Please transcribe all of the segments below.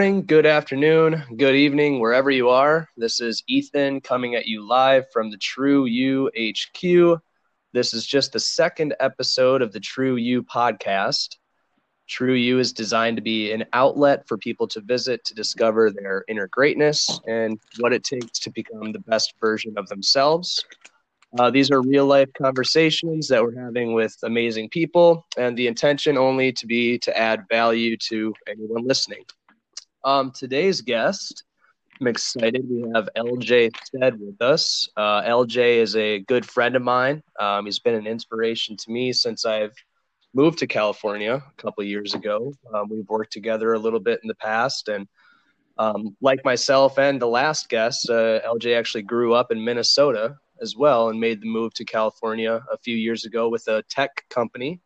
Good morning, good afternoon, good evening, wherever you are. This is Ethan coming at you live from the True You HQ. This is just the second episode of the True You podcast. True You is designed to be an outlet for people to visit to discover their inner greatness and what it takes to become the best version of themselves. Uh, these are real life conversations that we're having with amazing people, and the intention only to be to add value to anyone listening. Um, today's guest, I'm excited. We have LJ Stead with us. Uh, LJ is a good friend of mine. Um, he's been an inspiration to me since I've moved to California a couple years ago. Um, we've worked together a little bit in the past, and um, like myself and the last guest, uh, LJ actually grew up in Minnesota as well and made the move to California a few years ago with a tech company.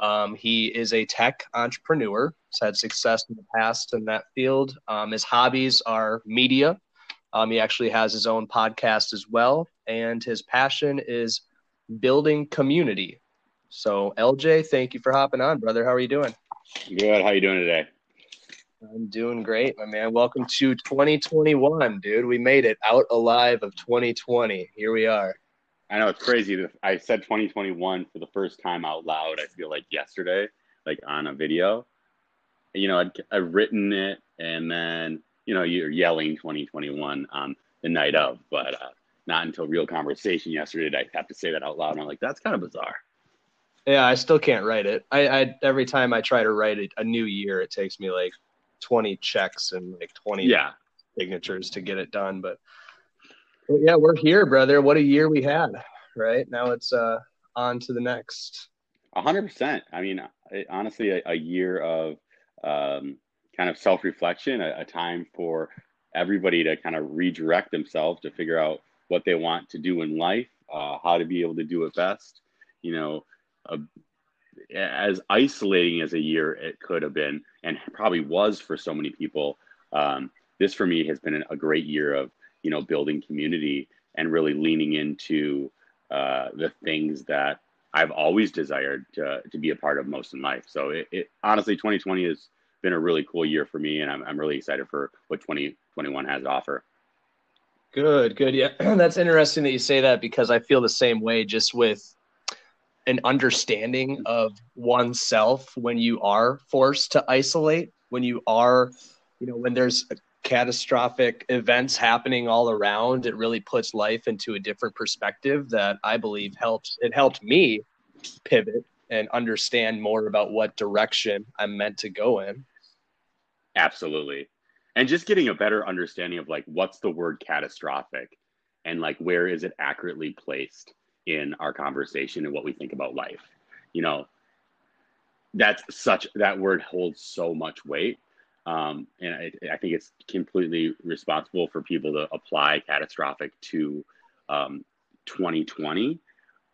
Um, he is a tech entrepreneur. He's had success in the past in that field. Um, his hobbies are media. Um, he actually has his own podcast as well, and his passion is building community. So, LJ, thank you for hopping on, brother. How are you doing? Good. How are you doing today? I'm doing great, my man. Welcome to 2021, dude. We made it out alive of 2020. Here we are. I know it's crazy. I said 2021 for the first time out loud. I feel like yesterday, like on a video. You know, I'd, I've written it, and then you know you're yelling 2021 on the night of, but uh, not until real conversation yesterday did I have to say that out loud. And I'm like, that's kind of bizarre. Yeah, I still can't write it. I, I every time I try to write it, a new year, it takes me like 20 checks and like 20 yeah. signatures to get it done. But, yeah, we're here, brother. What a year we had, right? Now it's uh, on to the next. A hundred percent. I mean, honestly, a, a, year of um, kind of self-reflection, a, a time for everybody to kind of redirect themselves to figure out what they want to do in life, uh, how to be able to do it best. You know, a, as isolating as a year it could have been, and probably was for so many people, um, this for me has been a great year of you know building community and really leaning into uh, the things that I've always desired to, to be a part of most in life. So it, it, honestly, 2020 has been a really cool year for me, and I'm, I'm really excited for what 2021 has to offer. Good, good. Yeah, that's interesting that you say that because I feel the same way just with an understanding of oneself when you are forced to isolate, when you are, you know, when there's catastrophic events happening all around, it really puts life into a different perspective that I believe helps. It helped me pivot and understand more about what direction I'm meant to go in. Absolutely. And just getting a better understanding of like what's the word catastrophic and like where is it accurately placed in our conversation and what we think about life. You know, that's such that word holds so much weight. Um, and I, I, think it's completely responsible for people to apply catastrophic to um, 2020,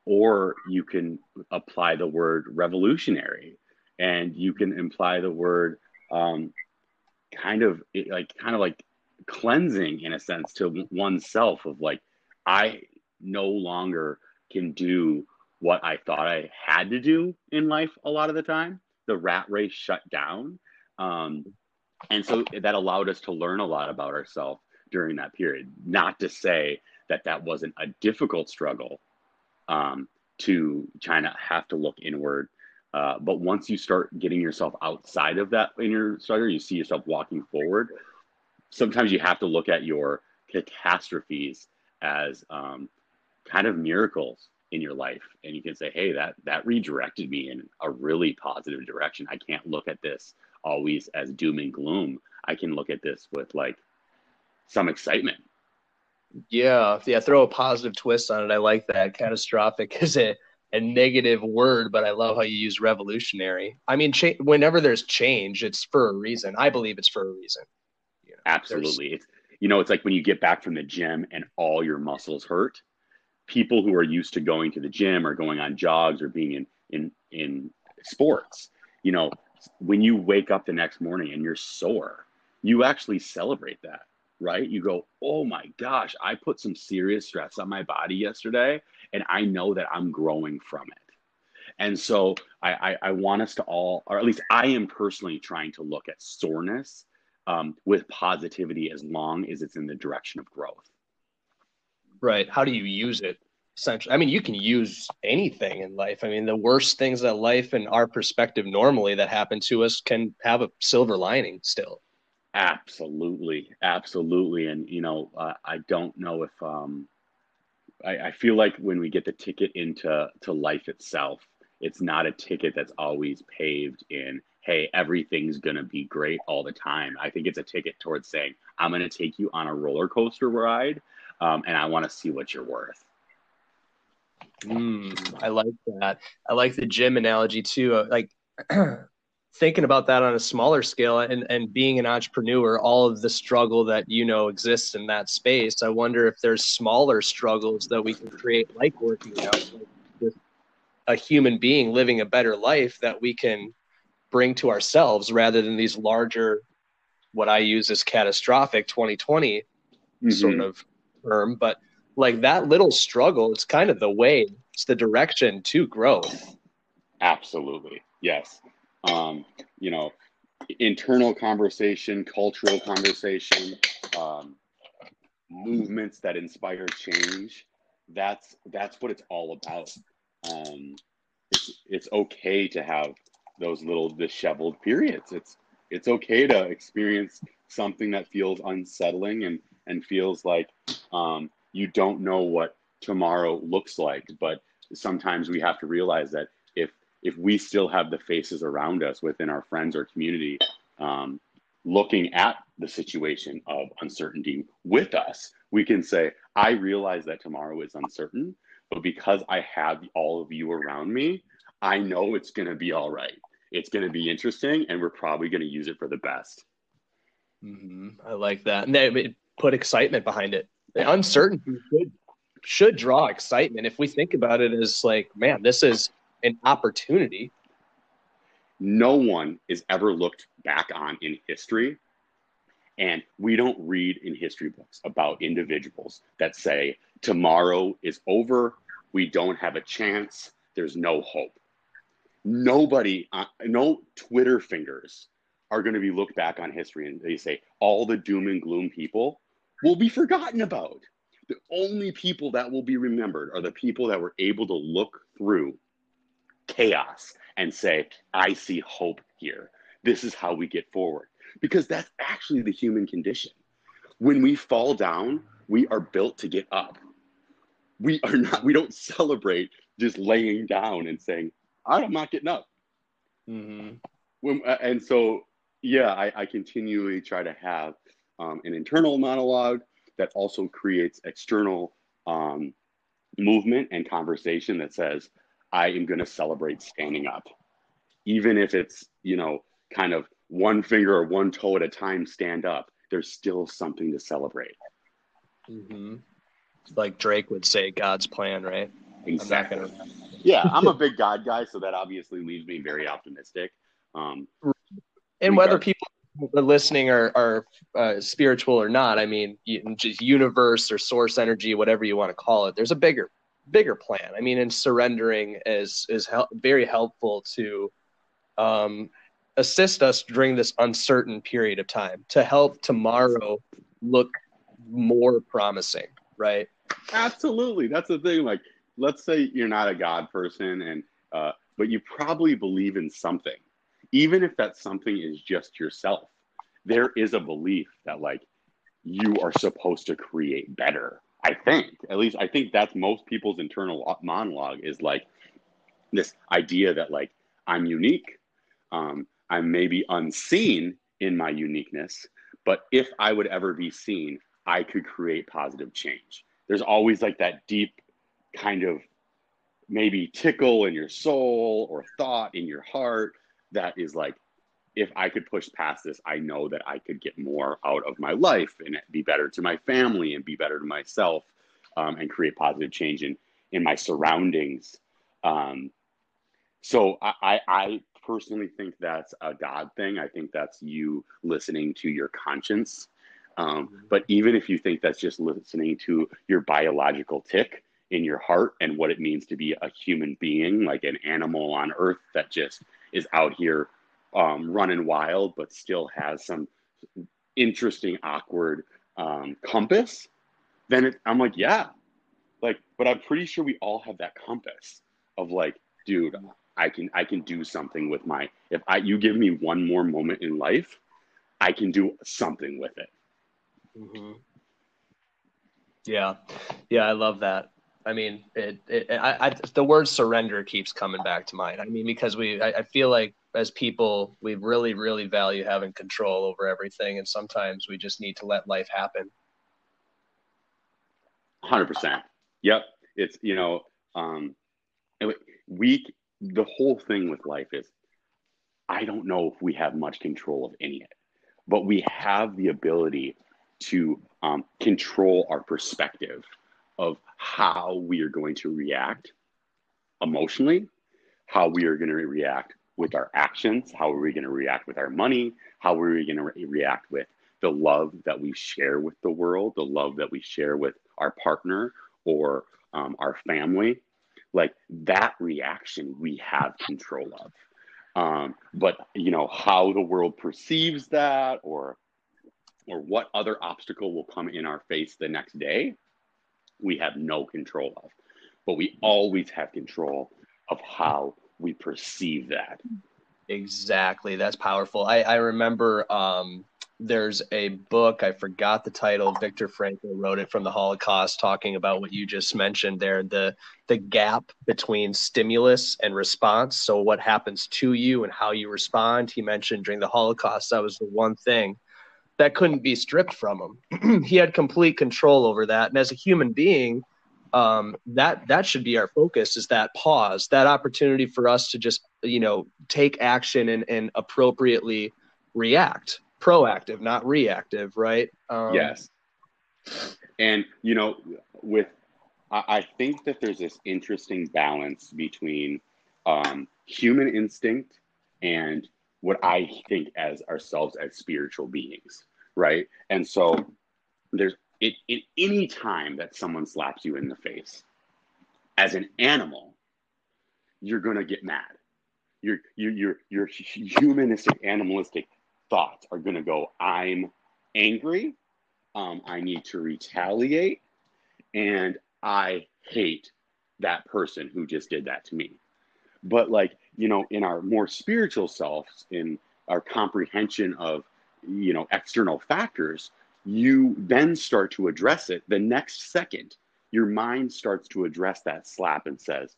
or you can apply the word revolutionary, and you can imply the word um, kind of like kind of like cleansing in a sense to oneself of like I no longer can do what I thought I had to do in life a lot of the time. The rat race shut down. Um, and so that allowed us to learn a lot about ourselves during that period. Not to say that that wasn't a difficult struggle um, to of have to look inward. Uh, but once you start getting yourself outside of that inner struggle, you see yourself walking forward. Sometimes you have to look at your catastrophes as um, kind of miracles in your life and you can say hey that that redirected me in a really positive direction i can't look at this always as doom and gloom i can look at this with like some excitement. Yeah yeah throw a positive twist on it. I like that. Catastrophic is a, a negative word but i love how you use revolutionary. I mean cha- whenever there's change it's for a reason. I believe it's for a reason. You know, absolutely. It's you know it's like when you get back from the gym and all your muscles hurt people who are used to going to the gym or going on jogs or being in in in sports you know when you wake up the next morning and you're sore you actually celebrate that right you go oh my gosh i put some serious stress on my body yesterday and i know that i'm growing from it and so I, I, I want us to all or at least i am personally trying to look at soreness um, with positivity as long as it's in the direction of growth. Right. How do you use it? Essentially, I mean, you can use anything in life. I mean, the worst things that life and our perspective normally that happen to us can have a silver lining still. Absolutely, absolutely, and you know, uh, I don't know if um, I, I feel like when we get the ticket into to life itself, it's not a ticket that's always paved in hey everything's going to be great all the time i think it's a ticket towards saying i'm going to take you on a roller coaster ride um, and i want to see what you're worth mm, i like that. I like the gym analogy too uh, like thinking about that on a smaller scale and, and being an entrepreneur all of the struggle that you know exists in that space. I wonder if there's smaller struggles that we can create like working out with a human being living a better life that we can bring to ourselves rather than these larger what i use as catastrophic 2020 mm-hmm. sort of term. But like that little struggle it's kind of the way it's the direction to growth absolutely yes um, you know, internal conversation, cultural conversation, um, movements that inspire change. That's that's what it's all about. Um, it's it's okay to have those little disheveled periods. It's it's okay to experience something that feels unsettling and and feels like um, you don't know what tomorrow looks like. But sometimes we have to realize that if if we still have the faces around us within our friends or community um, looking at the situation of uncertainty with us, we can say, I realize that tomorrow is uncertain, but because I have all of you around me, I know it's going to be all right. It's going to be interesting, and we're probably going to use it for the best. Mm-hmm. I like that. And they put excitement behind it. The uncertainty should, should draw excitement. If we think about it as like, man, this is an opportunity. No one is ever looked back on in history. And we don't read in history books about individuals that say, tomorrow is over, we don't have a chance, there's no hope. Nobody, uh, no Twitter fingers are going to be looked back on history and they say all the doom and gloom people will be forgotten about. The only people that will be remembered are the people that were able to look through chaos and say, I see hope here. This is how we get forward. Because that's actually the human condition. When we fall down, we are built to get up. We are not, we don't celebrate just laying down and saying, I'm not getting up. Mm-hmm. When, uh, and so, yeah, I, I continually try to have um, an internal monologue that also creates external um, movement and conversation that says, I am going to celebrate standing up. Even if it's, you know, kind of one finger or one toe at a time stand up, there's still something to celebrate. Mm-hmm. Like Drake would say, God's plan, right? Exactly. I'm gonna... yeah, I'm a big God guy, so that obviously leaves me very optimistic. Um, and whether people are listening are, are uh, spiritual or not, I mean, just universe or source energy, whatever you want to call it, there's a bigger bigger plan. I mean, and surrendering is is hel- very helpful to um, assist us during this uncertain period of time to help tomorrow look more promising, right? Absolutely, that's the thing. Like, let's say you're not a God person, and uh, but you probably believe in something, even if that something is just yourself. There is a belief that like you are supposed to create better I think, at least, I think that's most people's internal monologue is like this idea that like I'm unique, um, I'm maybe unseen in my uniqueness, but if I would ever be seen, I could create positive change. There's always like that deep kind of maybe tickle in your soul or thought in your heart that is like if I could push past this, I know that I could get more out of my life and be better to my family and be better to myself um, and create positive change in, in my surroundings. Um, so I, I, I personally think that's a God thing. I think that's you listening to your conscience. Um, mm-hmm. but even if you think that's just listening to your biological tick in your heart and what it means to be a human being, like an animal on earth that just is out here um, running wild, but still has some interesting, awkward um, compass, then it, I'm like, yeah, like, but I'm pretty sure we all have that compass of like, dude, I can I can do something with my if I you give me one more moment in life, I can do something with it. Mm-hmm. Yeah, yeah, I love that. I mean, it, it I, I, the word surrender keeps coming back to mind. I mean, because we, I, I feel like as people, we really, really value having control over everything, and sometimes we just need to let life happen. Hundred percent. Yep. It's you know, um, we the whole thing with life is, I don't know if we have much control of any of it, but we have the ability to um, control our perspective of how we are going to react emotionally, how we are going to react with our actions, how are we going to react with our money, how are we going to re- react with the love that we share with the world, the love that we share with our partner or um, our family. Like that reaction, we have control of. Um, but you know how the world perceives that, or or what other obstacle will come in our face the next day, we have no control of. But we always have control of how we perceive that. Exactly. That's powerful. I, I remember um, there's a book, I forgot the title, Viktor Frankl wrote it from the Holocaust, talking about what you just mentioned there, the the gap between stimulus and response. So what happens to you and how you respond. He mentioned during the Holocaust, that was the one thing that couldn't be stripped from him. he had complete control over that. And as a human being, um, that that should be our focus is that pause, that opportunity for us to just, you know, take action and, and appropriately react, proactive, not reactive, right? Um, yes. And, you know, with, I, I think that there's this interesting balance between um, human instinct and what I think as ourselves as spiritual beings, right? And so there's it in any time that someone slaps you in the face, as an animal, you're gonna get mad. Your your your your humanistic animalistic thoughts are gonna go, I'm angry, um, I need to retaliate, and I hate that person who just did that to me. But like you know, in our more spiritual selves, in our comprehension of, you know, external factors, you then start to address it. The next second, your mind starts to address that slap and says,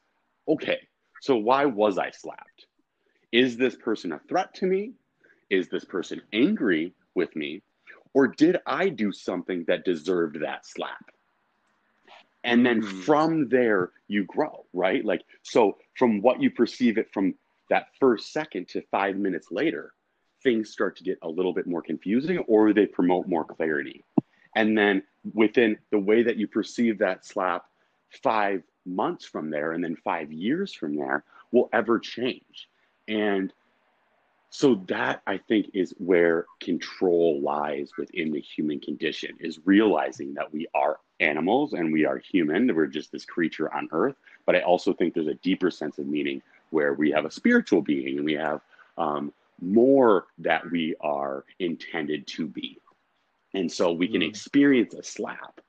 okay, so why was I slapped? Is this person a threat to me? Is this person angry with me? Or did I do something that deserved that slap? And then mm-hmm. from there you grow right? Like so from what you perceive it from that first second to five minutes later things start to get a little bit more confusing or they promote more clarity. And then within the way that you perceive that slap five months from there and then five years from there will ever change. And so that i think is where control lies within the human condition is realizing that we are animals and we are human. We're just this creature on earth. But I also think there's a deeper sense of meaning where we have a spiritual being and we have um, more that we are intended to be. And so we can mm. experience a slap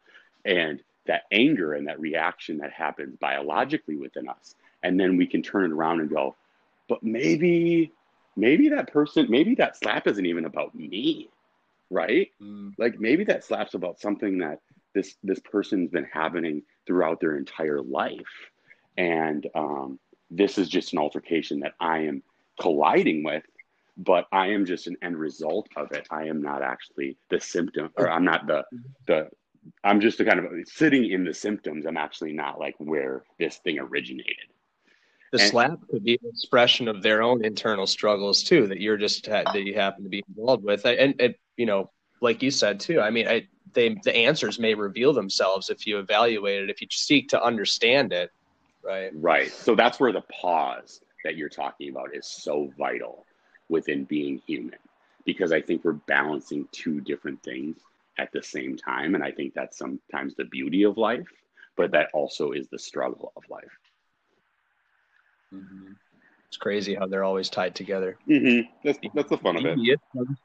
and that anger and that reaction that happens biologically within us. And then we can turn it around and go, but maybe, maybe that person, maybe that slap isn't even about me, right? Mm. Like maybe that slap's about something that this this person's been happening throughout their entire life. And um, this is just an altercation that i am colliding with but i am just an end result of it. I am not actually the symptom or i'm not the the i'm just a kind of sitting in the symptoms. I'm actually not like where this thing originated. The and, slap could be an expression of their own internal struggles too that you're just that you happen to be involved with. And, and you know like you said too i mean i they the answers may reveal themselves if you evaluate it if you seek to understand it right? Right. So that's where the pause that you're talking about is so vital within being human because i think we're balancing two different things at the same time and i think that's sometimes the beauty of life but that also is the struggle of life. Mm-hmm. It's crazy how they're always tied together. Mm-hmm. That's that's the fun of it.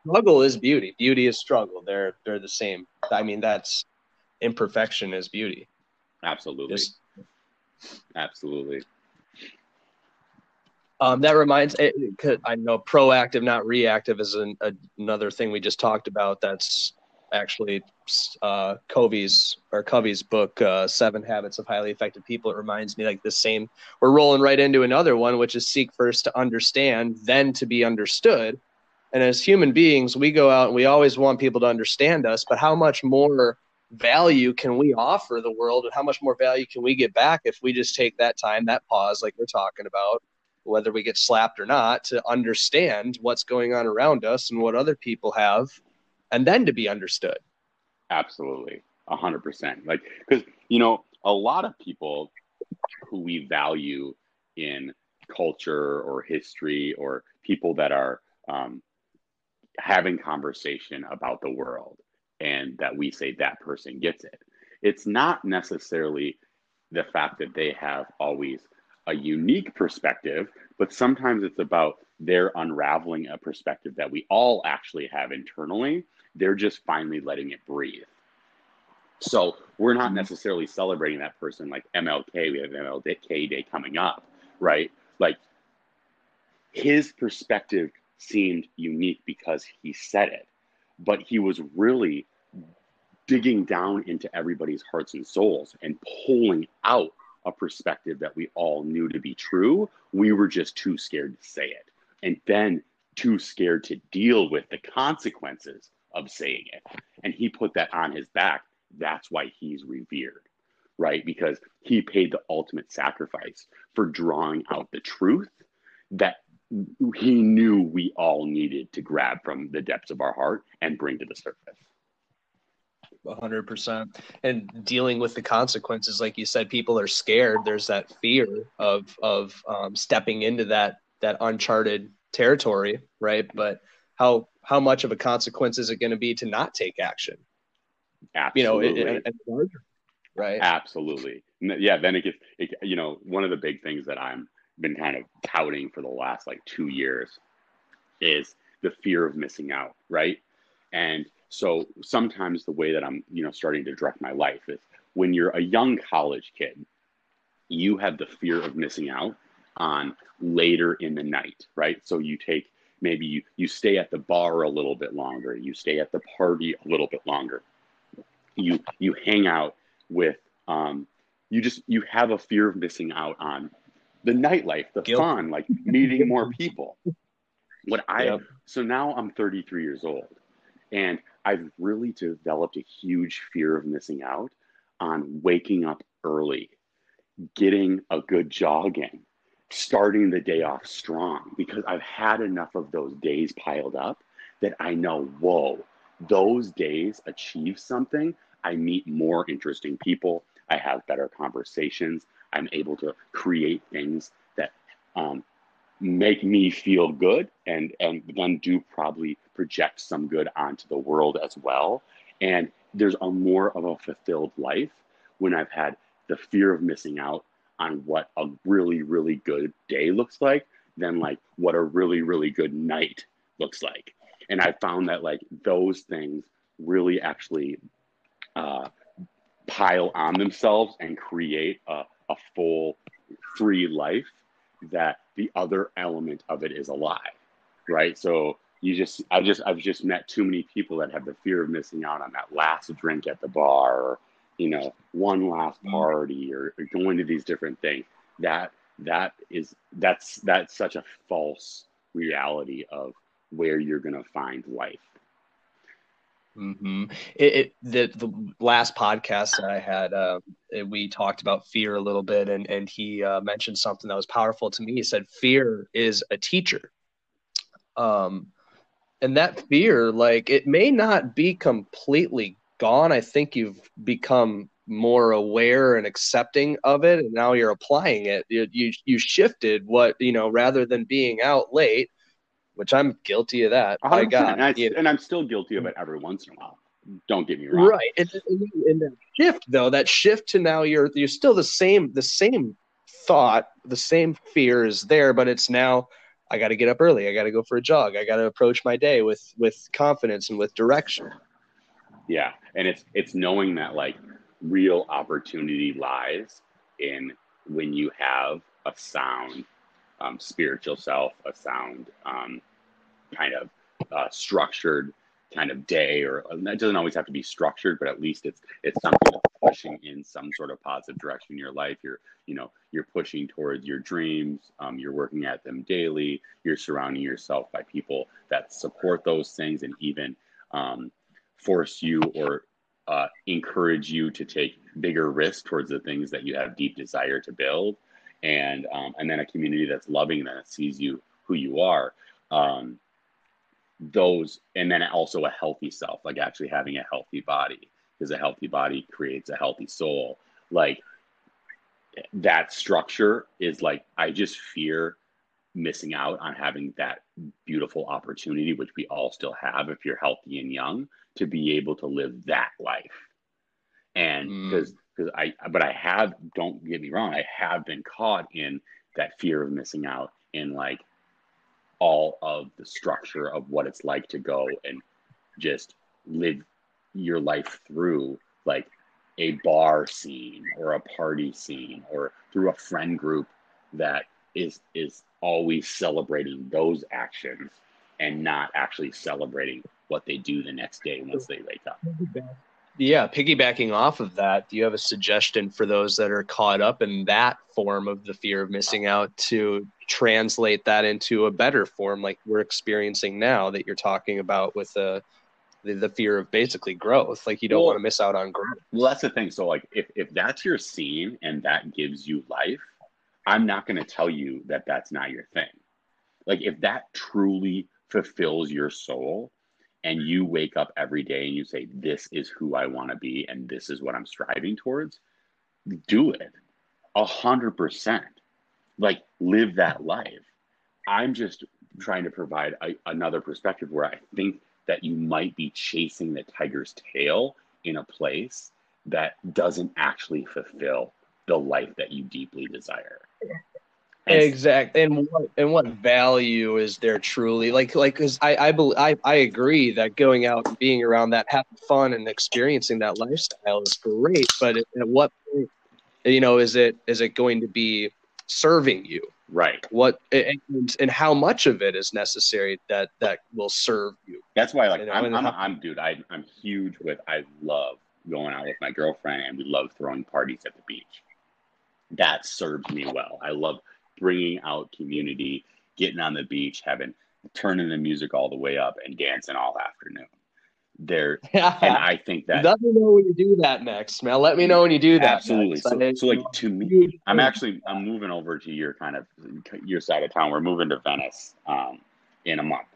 Struggle is beauty. Beauty is struggle. They're they're the same. I mean, that's imperfection is beauty. Absolutely, Just absolutely. Um, that reminds, it, it could- I know proactive, not reactive, is an, a, another thing we just talked about. That's actually uh, Covey's or Covey's book, uh, Seven Habits of Highly Effective People. It reminds me like the same. We're rolling right into another one, which is seek first to understand, then to be understood. And as human beings, we go out and we always want people to understand us, but how much more value can we offer the world and how much more value can we get back if we just take that time, that pause, like we're talking about, whether we get slapped or not, to understand what's going on around us and what other people have, and then to be understood. Absolutely, a hundred percent. Like, because you know, a lot of people who we value in culture or history or people that are um, having conversation about the world, and that we say that person gets it. It's not necessarily the fact that they have always a unique perspective, but sometimes it's about their unraveling a perspective that we all actually have internally. They're just finally letting it breathe. So we're not mm-hmm. necessarily celebrating that person like MLK. We have MLK Day coming up, right? Like his perspective seemed unique because he said it, but he was really digging down into everybody's hearts and souls and pulling out a perspective that we all knew to be true. We were just too scared to say it. And then too scared to deal with the consequences of saying it. And he put that on his back. That's why he's revered, right? Because he paid the ultimate sacrifice for drawing out the truth that he knew we all needed to grab from the depths of our heart and bring to the surface. Hundred percent. And dealing with the consequences, like you said, people are scared. There's that fear of of um, stepping into that that uncharted territory, right? But how how much of a consequence is it going to be to not take action? Absolutely. You know, it, it, it, right? Absolutely. Yeah. Then it gets, it, you know, one of the big things that I'm been kind of touting for the last like two years is the fear of missing out, right? And so sometimes the way that I'm, you know, starting to direct my life is when you're a young college kid, you have the fear of missing out on later in the night, right? So you take maybe you, you stay at the bar a little bit longer, you stay at the party a little bit longer. You you hang out with um you just you have a fear of missing out on the nightlife, the Guilt. fun, like meeting more people. What I Yep. so now I'm 33 years old and I've really developed a huge fear of missing out on waking up early, getting a good jog in, starting the day off strong because I've had enough of those days piled up that I know, whoa, those days achieve something. I meet more interesting people. I have better conversations. I'm able to create things that um, make me feel good and and then do probably project some good onto the world as well and there's a more of a fulfilled life when i've had the fear of missing out on what a really really good day looks like than like what a really really good night looks like. And i found that like those things really actually uh, pile on themselves and create a, a full free life that the other element of it is alive right? So you just i just i've just met too many people that have the fear of missing out on that last drink at the bar or you know one last party or, or going to these different things that that is that's that's such a false reality of where you're going to find life hmm It, it the the last podcast that I had, uh, we talked about fear a little bit, and and he uh, mentioned something that was powerful to me. He said, "Fear is a teacher." Um, and that fear, like, it may not be completely gone. I think you've become more aware and accepting of it, and now you're applying it. You you, you shifted what you know, rather than being out late, which I'm guilty of that. A My hundred percent. God, and, I, you know. and i'm still guilty of it every once in a while don't get me wrong Right. And, and, and that shift though, that shift to now you're you're still the same the same thought, the same fear is there, but it's now I got to get up early. I got to go for a jog. I got to approach my day with with confidence and with direction. Yeah, and it's it's knowing that like real opportunity lies in when you have a sound um, spiritual self, a sound um, kind of uh, structured kind of day, or uh, that doesn't always have to be structured, but at least it's it's something that's pushing in some sort of positive direction in your life. You're you know you're pushing towards your dreams. Um, you're working at them daily. You're surrounding yourself by people that support those things and even um, force you or uh, encourage you to take bigger risks towards the things that you have deep desire to build. And um, and then a community that's loving that sees you who you are um, those and then also a healthy self like actually having a healthy body because a healthy body creates a healthy soul. Like that structure is like i just fear missing out on having that beautiful opportunity which we all still have if you're healthy and young to be able to live that life and because mm. because i but i have don't get me wrong i have been caught in that fear of missing out in like all of the structure of what it's like to go and just live your life through like a bar scene or a party scene or through a friend group that is is always celebrating those actions and not actually celebrating what they do the next day once they wake up. Yeah, piggybacking off of that, do you have a suggestion for those that are caught up in that form of the fear of missing out to translate that into a better form like we're experiencing now that you're talking about with the the, the fear of basically growth? Like you don't well, want to miss out on growth. well that's the thing. So like if, if that's your scene and that gives you life i'm not going to tell you that that's not your thing. Like if that truly fulfills your soul and you wake up every day and you say this is who i want to be and this is what i'm striving towards do it. A hundred percent. Like live that life. I'm just trying to provide a, another perspective where i think that you might be chasing the tiger's tail in a place that doesn't actually fulfill the life that you deeply desire exactly and what and what value is there truly? Like like because I I, believe, I I agree that going out and being around that having fun and experiencing that lifestyle is great but at, at what point you know is it is it going to be serving you? Right. What and, and how much of it is necessary that that will serve you? That's why like you know, I'm, I'm, I'm dude I, i'm huge with i love going out with my girlfriend and we love throwing parties at the beach. That serves me well. I love bringing out community, getting on the beach, having turning the music all the way up and dancing all afternoon. There, and I think that let me know when you do that next, man. Let me know when you do that. Absolutely. So, so, like to me, I'm actually I'm moving over to your kind of your side of town. We're moving to Venice um, in a month.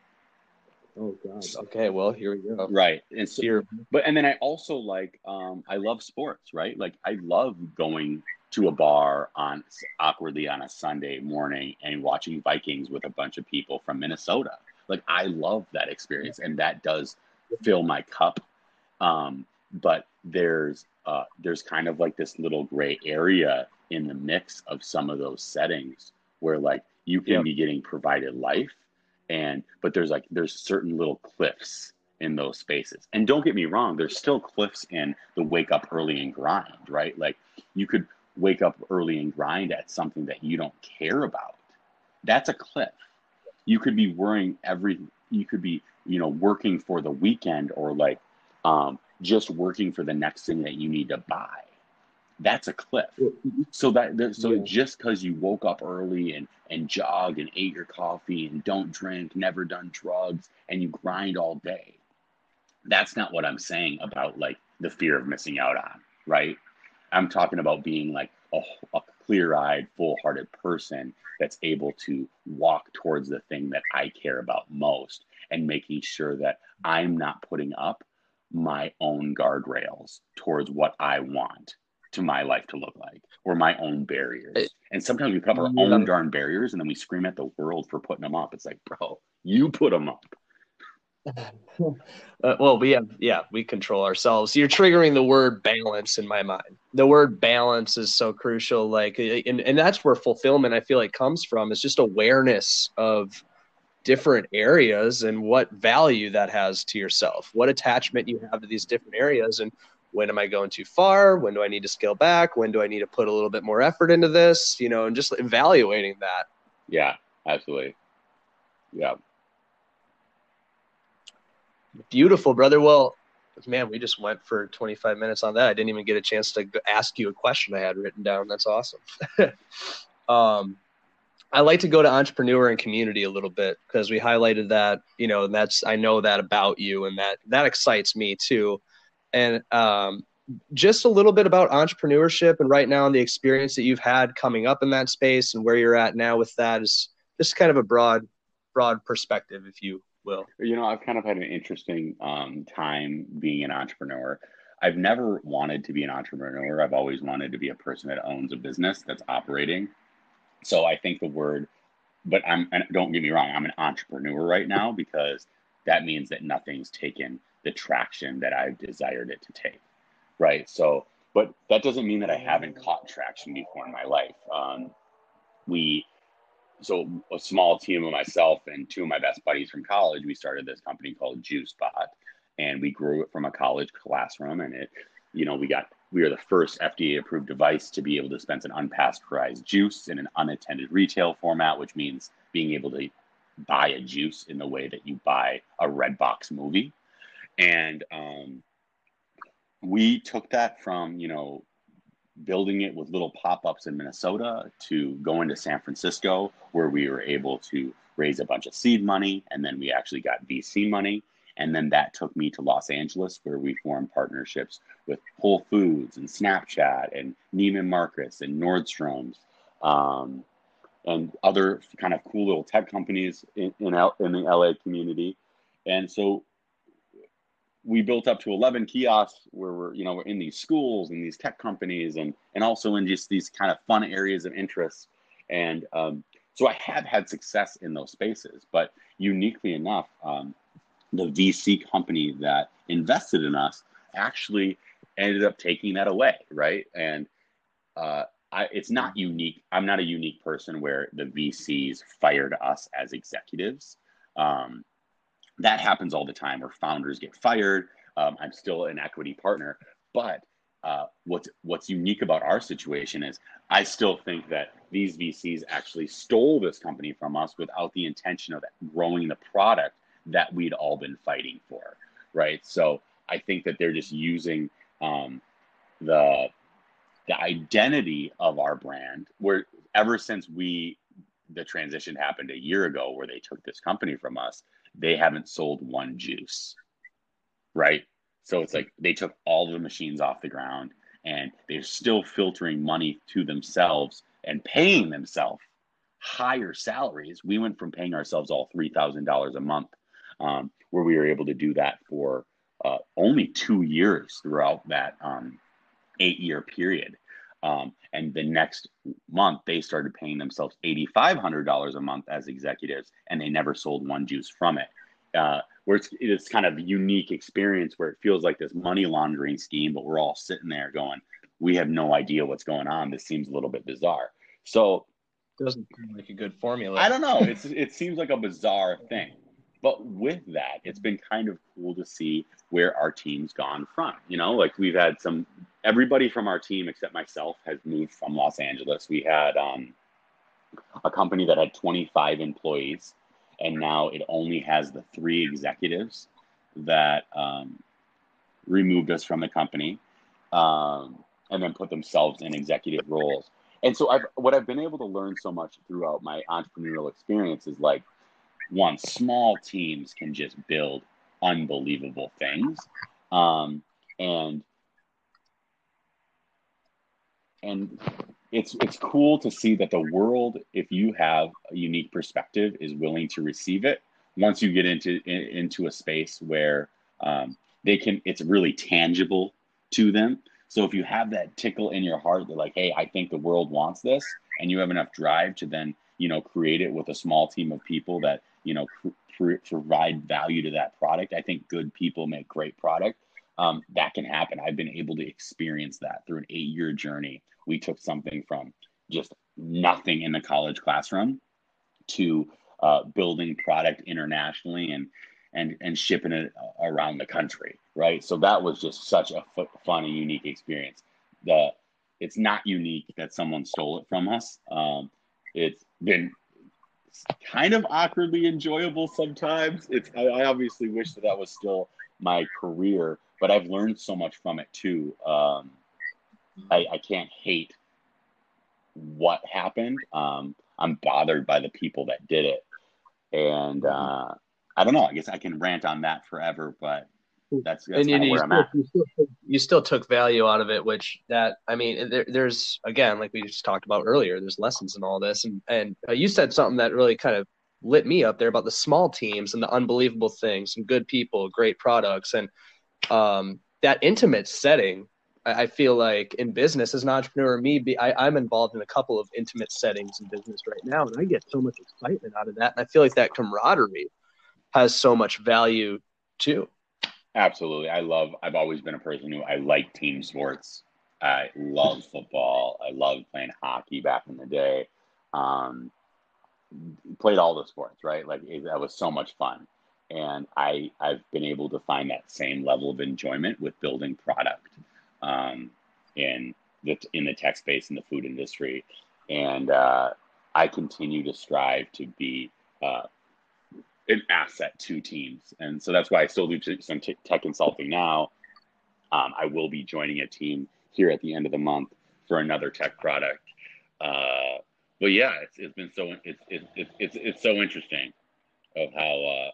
Oh God. Okay. Well, here we go. Right. And so, here. but and then I also like um, I love sports. Right. Like I love going to a bar on awkwardly on a Sunday morning and watching Vikings with a bunch of people from Minnesota. Like I love that experience, and that does fill my cup. Um, but there's uh, there's kind of like this little gray area in the mix of some of those settings where like you can yep. be getting provided life and but there's like there's certain little cliffs in those spaces and don't get me wrong there's still cliffs in the wake up early and grind right like you could wake up early and grind at something that you don't care about. That's a cliff. You could be worrying every, you could be, you know, working for the weekend or like um, just working for the next thing that you need to buy. That's a cliff. So that so yeah. just because you woke up early and and jog and ate your coffee and don't drink, never done drugs, and you grind all day, that's not what I'm saying about like the fear of missing out on, right? I'm talking about being like a, a clear eyed, full hearted person that's able to walk towards the thing that I care about most and making sure that I'm not putting up my own guardrails towards what I want to my life to look like or my own barriers. And sometimes we put up our yeah. own darn barriers and then we scream at the world for putting them up. It's like, bro, you put them up. uh, well, we have, yeah, we control ourselves. You're triggering the word balance in my mind. The word balance is so crucial. Like, and, and that's where fulfillment, I feel like, comes from. It's just awareness of different areas and what value that has to yourself, what attachment you have to these different areas, and when am I going too far? When do I need to scale back? When do I need to put a little bit more effort into this? You know, and just evaluating that. Yeah, absolutely. Yeah. Beautiful, brother. Well, man, we just went for 25 minutes on that. I didn't even get a chance to ask you a question I had written down. That's awesome. um, I like to go to entrepreneur and community a little bit because we highlighted that, you know, and that's I know that about you, and that that excites me too. And um, just a little bit about entrepreneurship and right now and the experience that you've had coming up in that space and where you're at now with that is just kind of a broad, broad perspective, if you will. You know, I've kind of had an interesting um, time being an entrepreneur. I've never wanted to be an entrepreneur. I've always wanted to be a person that owns a business that's operating. So I think the word, but I'm, don't get me wrong, I'm an entrepreneur right now because that means that nothing's taken the traction that I've desired it to take. Right. So, but that doesn't mean that I haven't caught traction before in my life. Um, we, so a small team of myself and two of my best buddies from college, we started this company called JuiceBot, and we grew it from a college classroom. And it, you know, we got we are the first FDA approved device to be able to dispense an unpasteurized juice in an unattended retail format, which means being able to buy a juice in the way that you buy a Redbox movie. And um, we took that from, you know, building it with little pop-ups in Minnesota to going to San Francisco where we were able to raise a bunch of seed money and then we actually got VC money and then that took me to Los Angeles where we formed partnerships with Whole Foods and Snapchat and Neiman Marcus and Nordstrom's um, and other kind of cool little tech companies in, in, in the LA community. And so we built up to 11 kiosks where we're you know we're in these schools and these tech companies and and also in just these kind of fun areas of interest. And um, so i have had success in those spaces but uniquely enough um, the vc company that invested in us actually ended up taking that away right? And uh, I, it's not unique. I'm not a unique person where the vcs fired us as executives. Um, that happens all the time where founders get fired. Um, I'm still an equity partner, but uh, what's what's unique about our situation is I still think that these VCs actually stole this company from us without the intention of growing the product that we'd all been fighting for, right? So I think that they're just using um, the the identity of our brand. Where ever since we the transition happened a year ago, where they took this company from us, they haven't sold one juice, right? So it's like they took all the machines off the ground and they're still filtering money to themselves and paying themselves higher salaries. We went from paying ourselves all $3,000 a month, um, where we were able to do that for uh, only two years throughout that um, eight year period. Um, and the next month, they started paying themselves $8,500 a month as executives, and they never sold one juice from it. Uh, where it's, it's kind of unique experience where it feels like this money laundering scheme, but we're all sitting there going, we have no idea what's going on. This seems a little bit bizarre. So, doesn't seem like a good formula. I don't know. It's it seems like a bizarre thing. But with that, it's been kind of cool to see where our team's gone from. You know, like we've had some everybody from our team except myself has moved from Los Angeles. We had um, a company that had 25 employees, and now it only has the three executives that um, removed us from the company um, and then put themselves in executive roles. And so, I've, what I've been able to learn so much throughout my entrepreneurial experience is like, one, small teams can just build unbelievable things. Um, and and it's it's cool to see that the world, if you have a unique perspective, is willing to receive it. Once you get into in, into a space where um, they can, it's really tangible to them. So if you have that tickle in your heart, they're like, "Hey, I think the world wants this," and you have enough drive to then you know create it with a small team of people that you know pr- provide value to that product. I think good people make great product. Um, that can happen. I've been able to experience that through an eight year journey. We took something from just nothing in the college classroom to uh, building product internationally and and and shipping it around the country right? So that was just such a f- fun and unique experience. The it's not unique that someone stole it from us. Um, it's been kind of awkwardly enjoyable sometimes. It's I, I, obviously wish that that was still my career but i've learned so much from it too. Um, I, I can't hate what happened. Um, i'm bothered by the people that did it. And uh, I don't know. I guess I can rant on that forever, but that's, that's and, you still. You still, you still, took value out of it, which that I mean, there, there's again, like we just talked about earlier, there's lessons in all this, and and uh, you said something that really kind of lit me up there about the small teams and the unbelievable things, some good people, great products, and um, that intimate setting. I, I feel like in business as an entrepreneur, me, be, I, I'm involved in a couple of intimate settings in business right now, and I get so much excitement out of that, and I feel like that camaraderie has so much value too. Absolutely. I love, I've always been a person who I like team sports. I love football. I loved playing hockey back in the day. Um, played all the sports, right? Like it, that was so much fun. And I, I've been able to find that same level of enjoyment with building product um, in the in the tech space in the food industry, and uh, I continue to strive to be uh, an asset to teams. And so that's why I still do some tech consulting now. Um, I will be joining a team here at the end of the month for another tech product. Uh, but yeah, it's, it's been so it's, it's it's it's so interesting of how uh,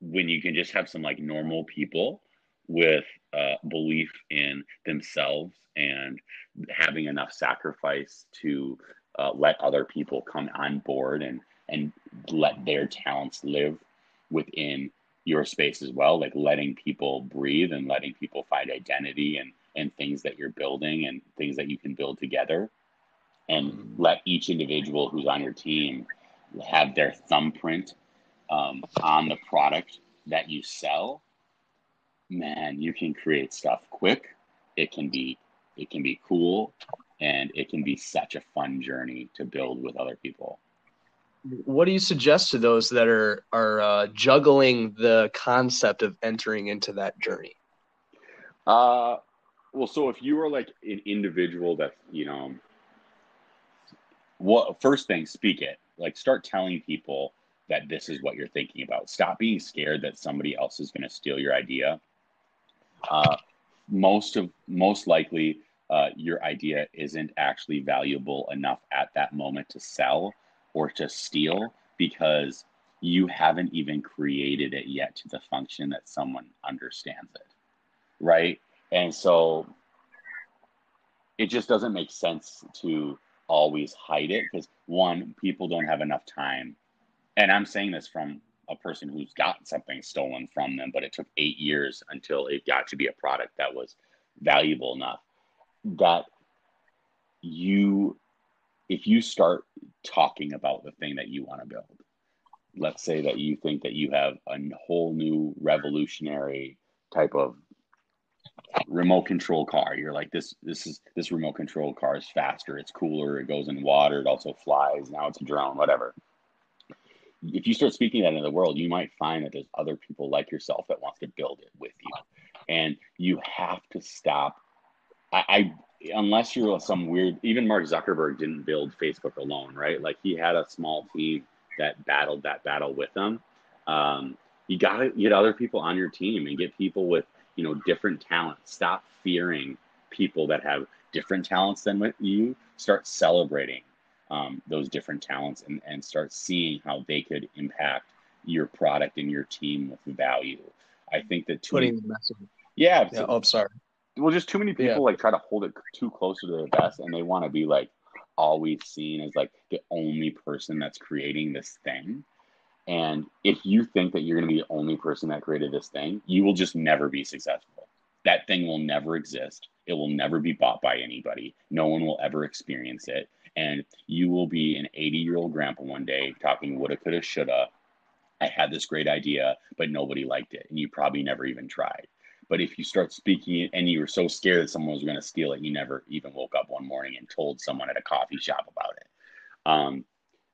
when you can just have some like normal people with uh, belief in themselves and having enough sacrifice to uh, let other people come on board and and let their talents live within your space as well like letting people breathe and letting people find identity and and things that you're building and things that you can build together. And mm-hmm. let each individual who's on your team have their thumbprint um, on the product that you sell. Man you can create stuff quick. It can be it can be cool and it can be such a fun journey to build with other people what do you suggest to those that are are uh, juggling the concept of entering into that journey? Uh, well, so if you are like an individual that you know, what first thing, speak it. Like, start telling people that this is what you're thinking about. Stop being scared that somebody else is going to steal your idea. Uh, most of most likely, uh, your idea isn't actually valuable enough at that moment to sell or to steal because you haven't even created it yet to the function that someone understands it. Right. And so it just doesn't make sense to always hide it because one, people don't have enough time. And I'm saying this from a person who's got something stolen from them, but it took eight years until it got to be a product that was valuable enough that you if you start talking about the thing that you want to build, let's say that you think that you have a whole new revolutionary type of remote control car. You're like this this is this remote control car is faster it's cooler it goes in water it also flies now it's a drone whatever. If you start speaking that into the world you might find that there's other people like yourself that wants to build it with you. And you have to stop I, unless you're some weird, even Mark Zuckerberg didn't build Facebook alone, right? Like he had a small team that battled that battle with them. Um, you got to get other people on your team and get people with, you know, different talents. Stop fearing people that have different talents than you. Start celebrating um, those different talents and, and start seeing how they could impact your product and your team with value. I think that too putting the message. Yeah. yeah. Oh, sorry well, just too many people yeah. like try to hold it too close to the vest, and they want to be like always seen as like the only person that's creating this thing. And if you think that you're going to be the only person that created this thing, you will just never be successful. That thing will never exist. It will never be bought by anybody. No one will ever experience it. And you will be an 80 year old grandpa one day talking woulda, coulda, shoulda. I had this great idea, but nobody liked it. And you probably never even tried. But if you start speaking and you were so scared that someone was going to steal it, you never even woke up one morning and told someone at a coffee shop about it. Um,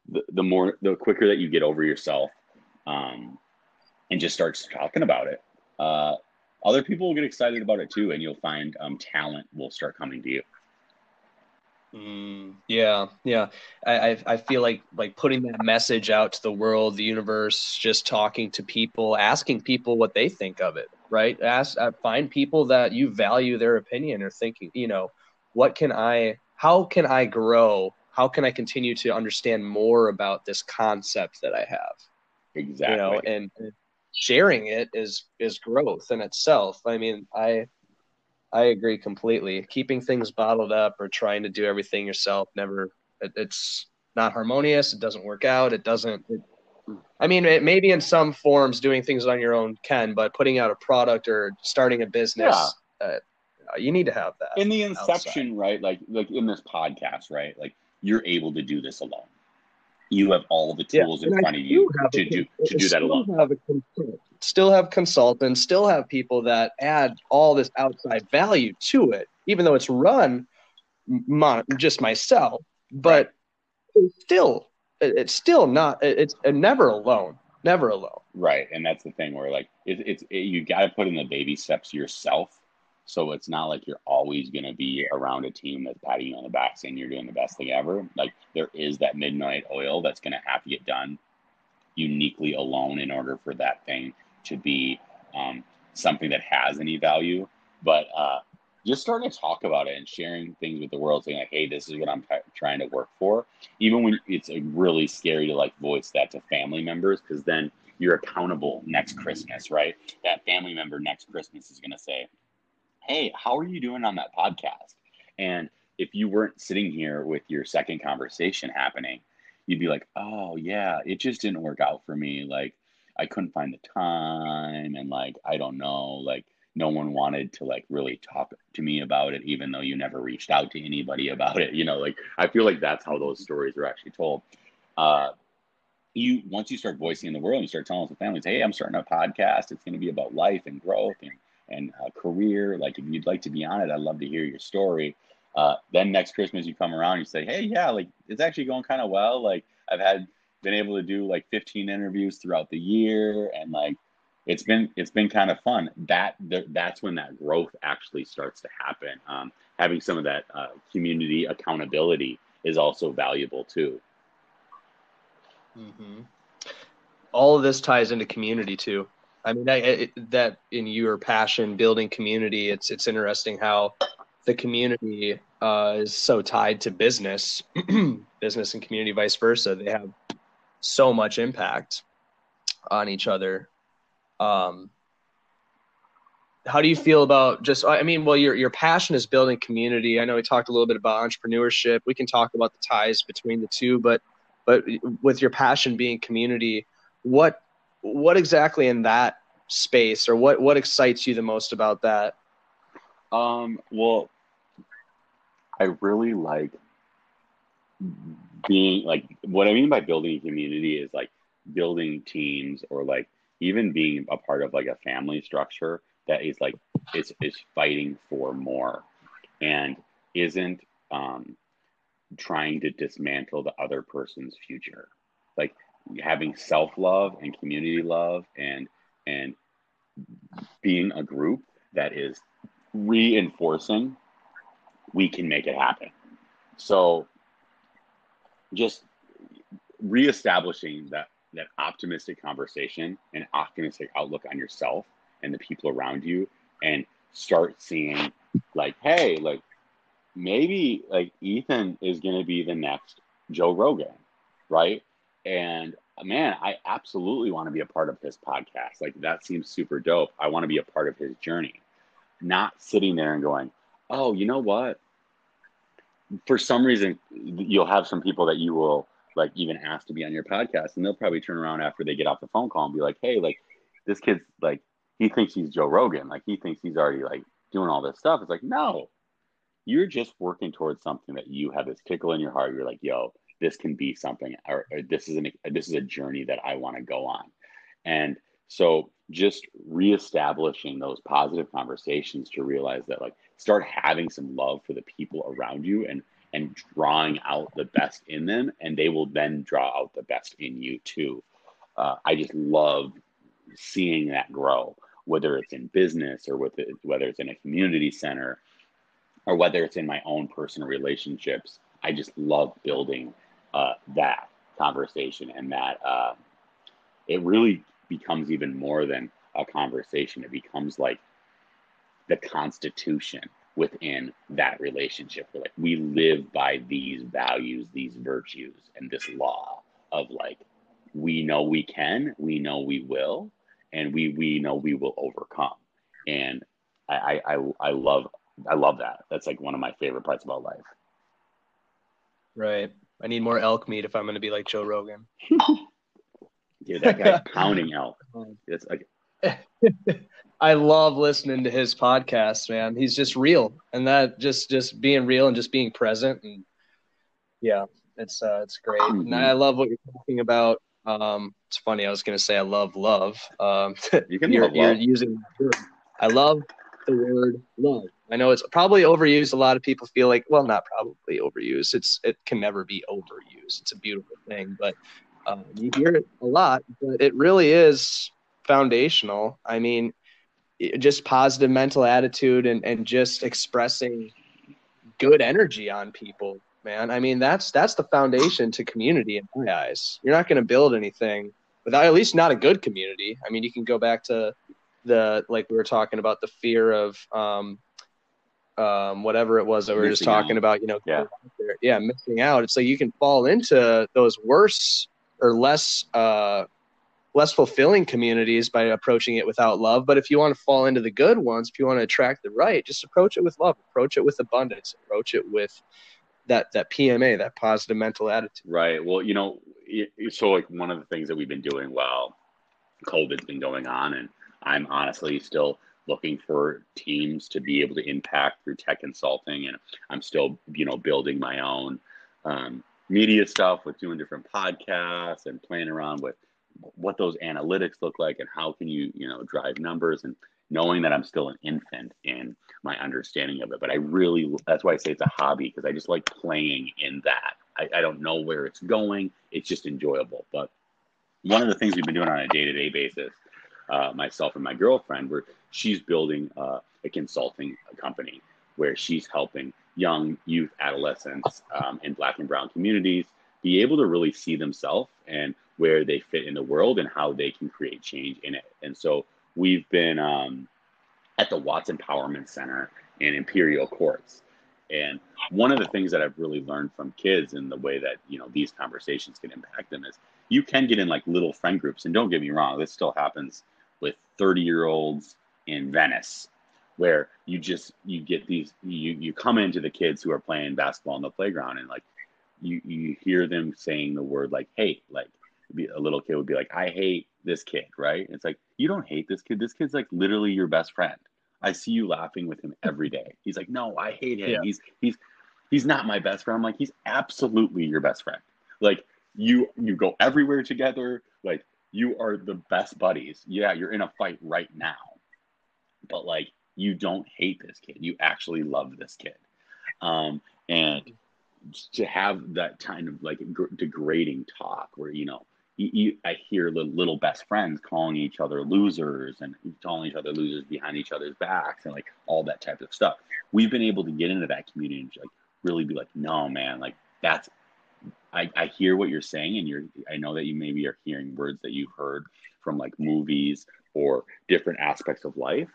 the, the more, the quicker that you get over yourself um, and just starts talking about it, uh, other people will get excited about it too. And you'll find um, talent will start coming to you. Mm, yeah, yeah. I, I feel like like putting that message out to the world, the universe, just talking to people, asking people what they think of it, right? Ask, uh, find people that you value their opinion or thinking. You know, what can I? How can I grow? How can I continue to understand more about this concept that I have? Exactly. You know, and sharing it is is growth in itself. I mean, I I agree completely. Keeping things bottled up or trying to do everything yourself never it, it's not harmonious. It doesn't work out. It doesn't. It, I mean, it, maybe in some forms doing things on your own can, but putting out a product or starting a business, yeah. uh, you need to have that. In the inception, outside. right? Like like in this podcast, right? Like you're able to do this alone. You have all the tools yeah, in front of you to do to do that alone. Have still have consultants, still have people that add all this outside value to it, even though it's run mon- just myself. But it's still, it's still not. It's uh, never alone. Never alone. Right, and that's the thing where like it, it's it, you got to put in the baby steps yourself. So it's not like you're always going to be around a team that's patting you on the back saying you're doing the best thing ever. Like there is that midnight oil that's going to have to get done uniquely alone in order for that thing to be um, something that has any value. But uh, just starting to talk about it and sharing things with the world, saying like, "Hey, this is what I'm t- trying to work for," even when it's really scary to like voice that to family members, because then you're accountable next Christmas, right? That family member next Christmas is going to say, "Hey, how are you doing on that podcast?" And if you weren't sitting here with your second conversation happening, you'd be like, "Oh yeah, it just didn't work out for me." Like I couldn't find the time and like I don't know, like no one wanted to like really talk to me about it even though you never reached out to anybody about it, you know, like I feel like that's how those stories are actually told. Uh you once you start voicing in the world, you start telling the families, "Hey, I'm starting a podcast. It's going to be about life and growth and and uh, career. Like, if you'd like to be on it, I'd love to hear your story." Uh, then next Christmas, you come around, you say, "Hey, yeah, like it's actually going kind of well. Like, I've had been able to do like 15 interviews throughout the year and like it's been it's been kind of fun that that's when that growth actually starts to happen um, having some of that uh, community accountability is also valuable too mm-hmm. all of this ties into community too i mean that, it, that in your passion building community it's it's interesting how the community uh, is so tied to business business and community vice versa. They have so much impact on each other. Um, how do you feel about just i mean well your your passion is building community. I know we talked a little bit about entrepreneurship. We can talk about the ties between the two but but with your passion being community what what exactly in that space or what what excites you the most about that? Um well i really like being like what I mean by building a community is like building teams or like even being a part of like a family structure that is like is is fighting for more and isn't um trying to dismantle the other person's future. Like having self-love and community love and and being a group that is reinforcing we can make it happen. So just reestablishing that that optimistic conversation and optimistic outlook on yourself and the people around you and start seeing like hey like maybe like ethan is going to be the next joe rogan right and uh, man i absolutely want to be a part of his podcast. Like that seems super dope. I want to be a part of his journey. Not sitting there and going oh you know what? For some reason you'll have some people that you will like even ask to be on your podcast and they'll probably turn around after they get off the phone call and be like hey like this kid's like he thinks he's joe rogan. Like he thinks he's already like doing all this stuff it's like no. You're just working towards something that you have this tickle in your heart. You're like, yo, this can be something, or, or this is an this is a journey that I want to go on. And so just reestablishing those positive conversations to realize that like start having some love for the people around you and and drawing out the best in them and they will then draw out the best in you too uh, i just love seeing that grow whether it's in business or with it, whether it's in a community center or whether it's in my own personal relationships i just love building uh, that conversation and that uh, it really becomes even more than a conversation. It becomes like the constitution within that relationship. We're like we live by these values, these virtues, and this law of like we know we can, we know we will, and we we know we will overcome. And I I I love I love that. That's like one of my favorite parts about life. Right. I need more elk meat if I'm going to be like Joe Rogan. Dude, that guy's pounding elk. It's like I love listening to his podcast, man. He's just real, and that just just being real and just being present, and yeah, it's uh, it's great. And I Mm-hmm. love what you're talking about. Um, it's funny. I was gonna say I love love. Um, you can you're, love you're love. using. I love the word love. I know it's probably overused. A lot of people feel like, well, not probably overused. It's it can never be overused. It's a beautiful thing, but um, you hear it a lot. But it really is foundational. I mean, just positive mental attitude and and just expressing good energy on people, man. I mean, that's that's the foundation to community in my eyes. You're not going to build anything without at least not a good community. I mean, you can go back to the like we were talking about the fear of um um whatever it was that we were just talking out. about, you know, Yeah. yeah, missing out. It's like you can fall into those worse or less uh less fulfilling communities by approaching it without love. But if you want to fall into the good ones, if you want to attract the right, just approach it with love, approach it with abundance, approach it with that that PMA, that positive mental attitude. Right. Well, you know, so like one of the things that we've been doing while COVID's been going on, and I'm honestly still looking for teams to be able to impact through tech consulting, and I'm still, you know, building my own um, media stuff with doing different podcasts and playing around with what those analytics look like and how can you, you know, drive numbers and knowing that I'm still an infant in my understanding of it. But I really, that's why I say it's a hobby because I just like playing in that. I, I don't know where it's going. It's just enjoyable. But one of the things we've been doing on a day to day basis, uh, myself and my girlfriend, where she's building uh, a consulting company where she's helping young youth, adolescents um, in Black and Brown communities be able to really see themselves and where they fit in the world and how they can create change in it. And so we've been um, at the Watts Empowerment Center in Imperial Courts. And one of the things that I've really learned from kids and the way that, you know, these conversations can impact them is you can get in like little friend groups. And don't get me wrong, this still happens with 30 year olds in Venice where you just you get these you you come into the kids who are playing basketball on the playground and like you you hear them saying the word like hate like a little kid would be like i hate this kid right? It's like you don't hate this kid. This kid's like literally your best friend. I see you laughing with him every day. He's like no i hate him. Yeah. he's he's he's not my best friend. I'm like he's absolutely your best friend. Like you you go everywhere together. Like you are the best buddies. Yeah you're in a fight right now but like you don't hate this kid you actually love this kid um and to have that kind of like gr- degrading talk where you know you, you, I hear the little best friends calling each other losers and calling each other losers behind each other's backs and like all that type of stuff. We've been able to get into that community and like really be like, no, man, like that's. I, I hear what you're saying, and you're. I know that you maybe are hearing words that you've heard from like movies or different aspects of life,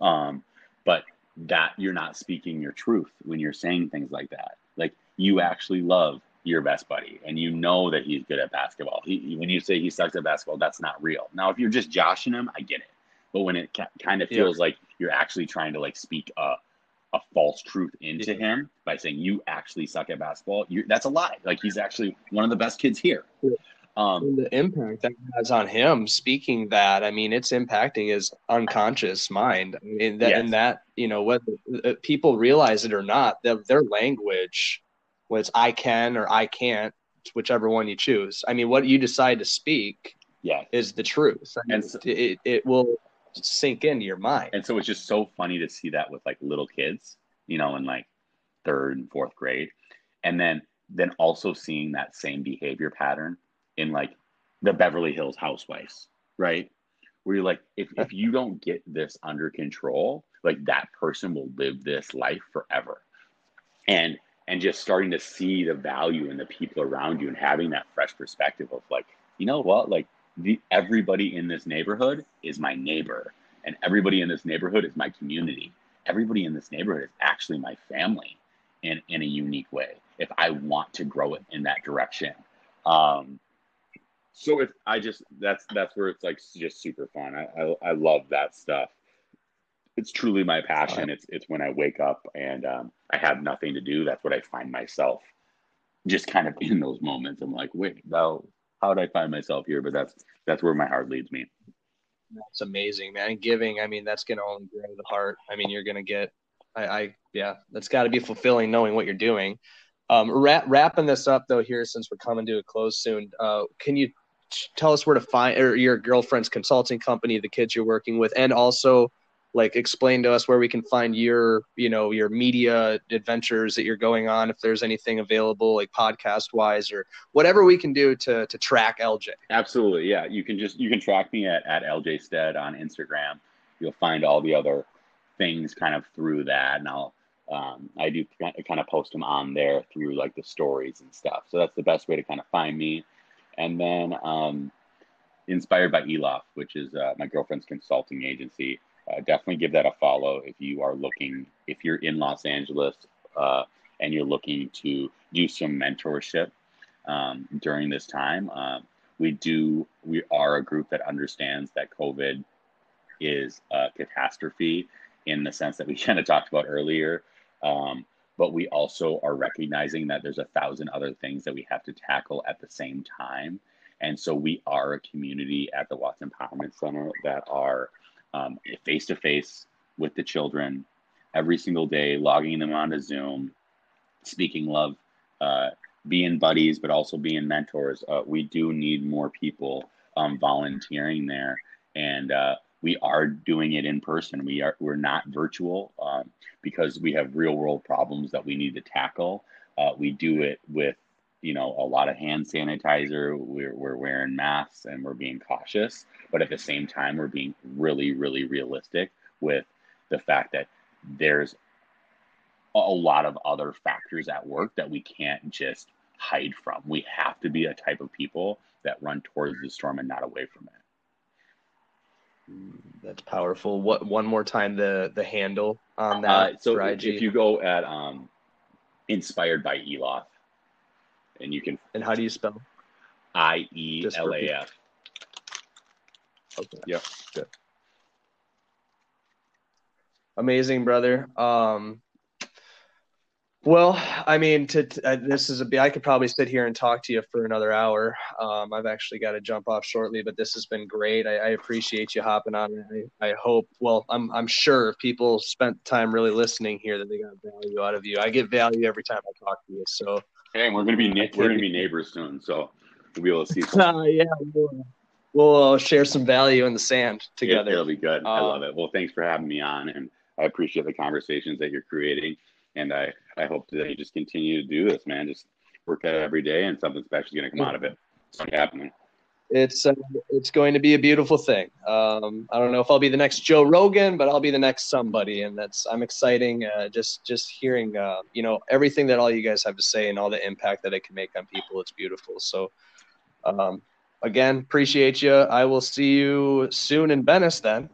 um, but that you're not speaking your truth when you're saying things like that. Like you actually love your best buddy and you know that he's good at basketball. He, when you say he sucks at basketball, that's not real. Now, if you're just joshing him, I get it. But when it ca- kind of Yeah. feels like you're actually trying to like speak a, a false truth into Yeah. him by saying you actually suck at basketball, that's a lie. Like he's actually one of the best kids here. Yeah. Um, the impact that has on him speaking that, I mean, it's impacting his unconscious mind. I mean, that, Yes. and that, you know, whether uh, people realize it or not, their, their language was I can or I can't, whichever one you choose. I mean, what you decide to speak yeah. is the truth. I mean, And so- it, it will sink into your mind. And so it's just so funny to see that with like little kids, you know, in like third and fourth grade. And then then also seeing that same behavior pattern in like the Beverly Hills housewives, right? Where you're like, if, if you don't get this under control, like that person will live this life forever. And and just starting to see the value in the people around you and having that fresh perspective of like, you know what, like the everybody in this neighborhood is my neighbor and everybody in this neighborhood is my community everybody in this neighborhood is actually my family in in a unique way if i want to grow it in that direction um so if i just that's that's where it's like just super fun i i, I love that stuff it's truly my passion it's it's when i wake up and um, i have nothing to do that's what i find myself just kind of in those moments i'm like wait now how did i find myself here but that's that's where my heart leads me That's amazing, man. Giving, I mean, that's to only grow the heart. I mean, you're going to get, I, I, yeah, that's got to be fulfilling knowing what you're doing. Um, wrap, wrapping this up though, here since we're coming to a close soon. Uh, can you tell us where to find or your girlfriend's consulting company, the kids you're working with, and also like explain to us where we can find your, you know, your media adventures that you're going on. If there's anything available, like podcast wise or whatever we can do to to track LJ. Absolutely, yeah. You can just you can track me at at LJ Stead on Instagram. You'll find all the other things kind of through that, and I'll um, I do kind of post them on there through like the stories and stuff. So that's the best way to kind of find me. And then um, inspired by Elof, which is uh, my girlfriend's consulting agency. Uh, definitely give that a follow if you are looking if you're in Los Angeles uh, and you're looking to do some mentorship um, during this time. Uh, we do we are a group that understands that covid is a catastrophe in the sense that we kind of talked about earlier um, but we also are recognizing that there's a thousand other things that we have to tackle at the same time and so we are a community at the watts empowerment center that are face to face with the children every single day logging them onto zoom speaking love uh, being buddies, but also being mentors. Uh, we do need more people um, volunteering there, and uh, we are doing it in person. We are we're not virtual um, because we have real world problems that we need to tackle. Uh, we do it with you know a lot of hand sanitizer. We're we're wearing masks and we're being cautious, but at the same time, we're being really really realistic with the fact that there's a lot of other factors at work that we can't just hide from. We have to be a type of people that run towards the storm and not away from it. That's powerful. What one more time the the handle on that? Uh, so if, if you go at um, inspired by Elof, and you can and how do you spell? I E L A F. Okay. Yep. Good. Amazing, brother. Um, well, I mean, to, to uh, this is a. I could probably sit here and talk to you for another hour. Um, I've actually got to jump off shortly, but this has been great. I, I appreciate you hopping on. I, I hope. Well, I'm I'm sure if people spent time really listening here that they got value out of you. I get value every time I talk to you. So Hey, we're gonna be na- we're gonna be neighbors soon, so we'll be able to see. Uh, yeah, we'll, we'll uh, share some value in the sand It, together. it'll be good. I Um, love it. Well, thanks for having me on, and I appreciate the conversations that you're creating. And I, I hope that you just continue to do this, man. Just work at it every day, and something special is going to come out of it. It's happening. it's uh, it's going to be a beautiful thing. Um, I don't know if I'll be the next Joe Rogan, but I'll be the next somebody, and that's I'm exciting. Uh, just just hearing uh, you know everything that all you guys have to say and all the impact that it can make on people. It's beautiful. So um, again, appreciate you. I will see you soon in Venice then.